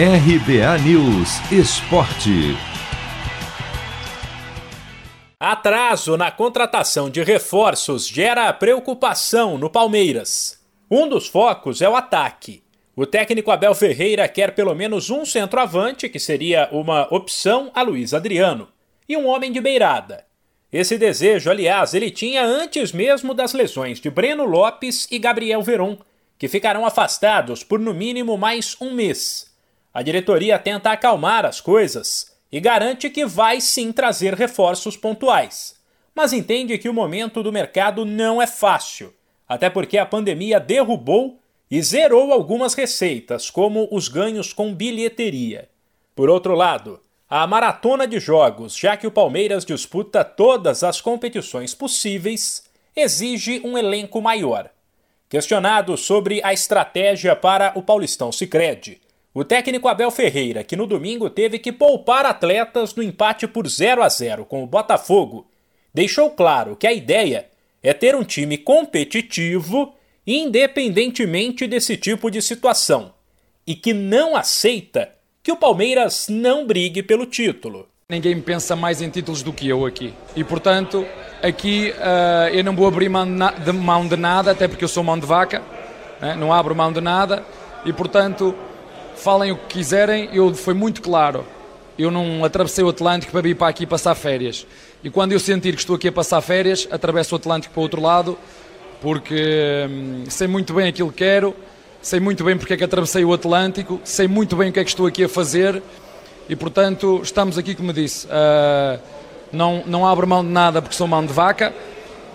RBA News Esporte. Atraso na contratação de reforços gera preocupação no Palmeiras. Um dos focos é o ataque. O técnico Abel Ferreira quer pelo menos um centroavante, que seria uma opção a Luiz Adriano, e um homem de beirada. Esse desejo, aliás, ele tinha antes mesmo das lesões de Breno Lopes e Gabriel Veron, que ficarão afastados por no mínimo mais um mês. A diretoria tenta acalmar as coisas e garante que vai sim trazer reforços pontuais, mas entende que o momento do mercado não é fácil, até porque a pandemia derrubou e zerou algumas receitas, como os ganhos com bilheteria. Por outro lado, a maratona de jogos, já que o Palmeiras disputa todas as competições possíveis, exige um elenco maior. Questionado sobre a estratégia para o Paulistão Sicredi, o técnico Abel Ferreira, que no domingo teve que poupar atletas no empate por 0 a 0 com o Botafogo, deixou claro que a ideia é ter um time competitivo independentemente desse tipo de situação e que não aceita que o Palmeiras não brigue pelo título. Ninguém pensa mais em títulos do que eu aqui. E portanto, aqui uh, eu não vou abrir mão de, mão de, nada, até porque eu sou mão de vaca, né? não abro mão de nada. E portanto, falem o que quiserem, eu foi muito claro. Eu não atravessei o Atlântico para vir para aqui passar férias. E quando eu sentir que estou aqui a passar férias, atravesso o Atlântico para o outro lado, porque hum, sei muito bem aquilo que quero, sei muito bem porque é que atravessei o Atlântico, sei muito bem o que é que estou aqui a fazer e, portanto, estamos aqui, como disse, uh, não, não abro mão de nada porque sou mão de vaca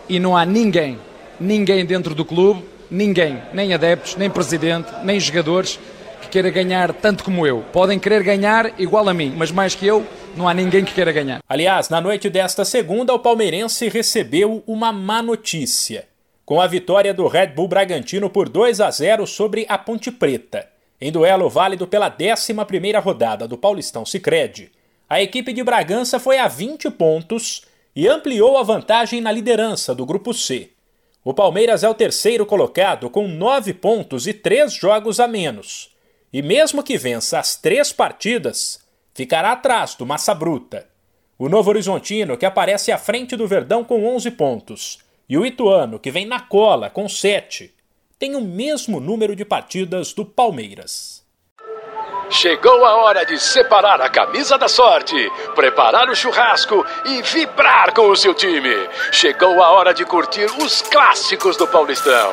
e não há ninguém, ninguém dentro do clube, ninguém, nem adeptos, nem presidente, nem jogadores queira ganhar tanto como eu. Podem querer ganhar igual a mim, mas mais que eu, não há ninguém que queira ganhar. Aliás, na noite desta segunda, o palmeirense recebeu uma má notícia. Com a vitória do Red Bull Bragantino por 2 a 0 sobre a Ponte Preta, em duelo válido pela 11ª rodada do Paulistão Sicredi, a equipe de Bragança foi a 20 pontos e ampliou a vantagem na liderança do grupo C. O Palmeiras é o terceiro colocado com 9 pontos e 3 jogos a menos e mesmo que vença as três partidas, ficará atrás do Massa Bruta. O Novo Horizontino, que aparece à frente do Verdão com 11 pontos, e o Ituano, que vem na cola com 7, tem o mesmo número de partidas do Palmeiras. Chegou a hora de separar a camisa da sorte, preparar o churrasco e vibrar com o seu time. Chegou a hora de curtir os clássicos do Paulistão.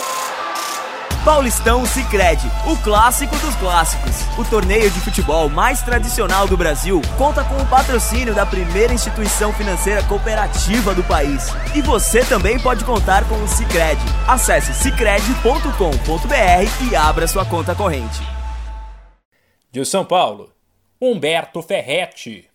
Paulistão Sicredi, o clássico dos clássicos. O torneio de futebol mais tradicional do Brasil conta com o patrocínio da primeira instituição financeira cooperativa do país. E você também pode contar com o Sicredi. Acesse sicredi.com.br e abra sua conta corrente. De São Paulo, Humberto Ferretti.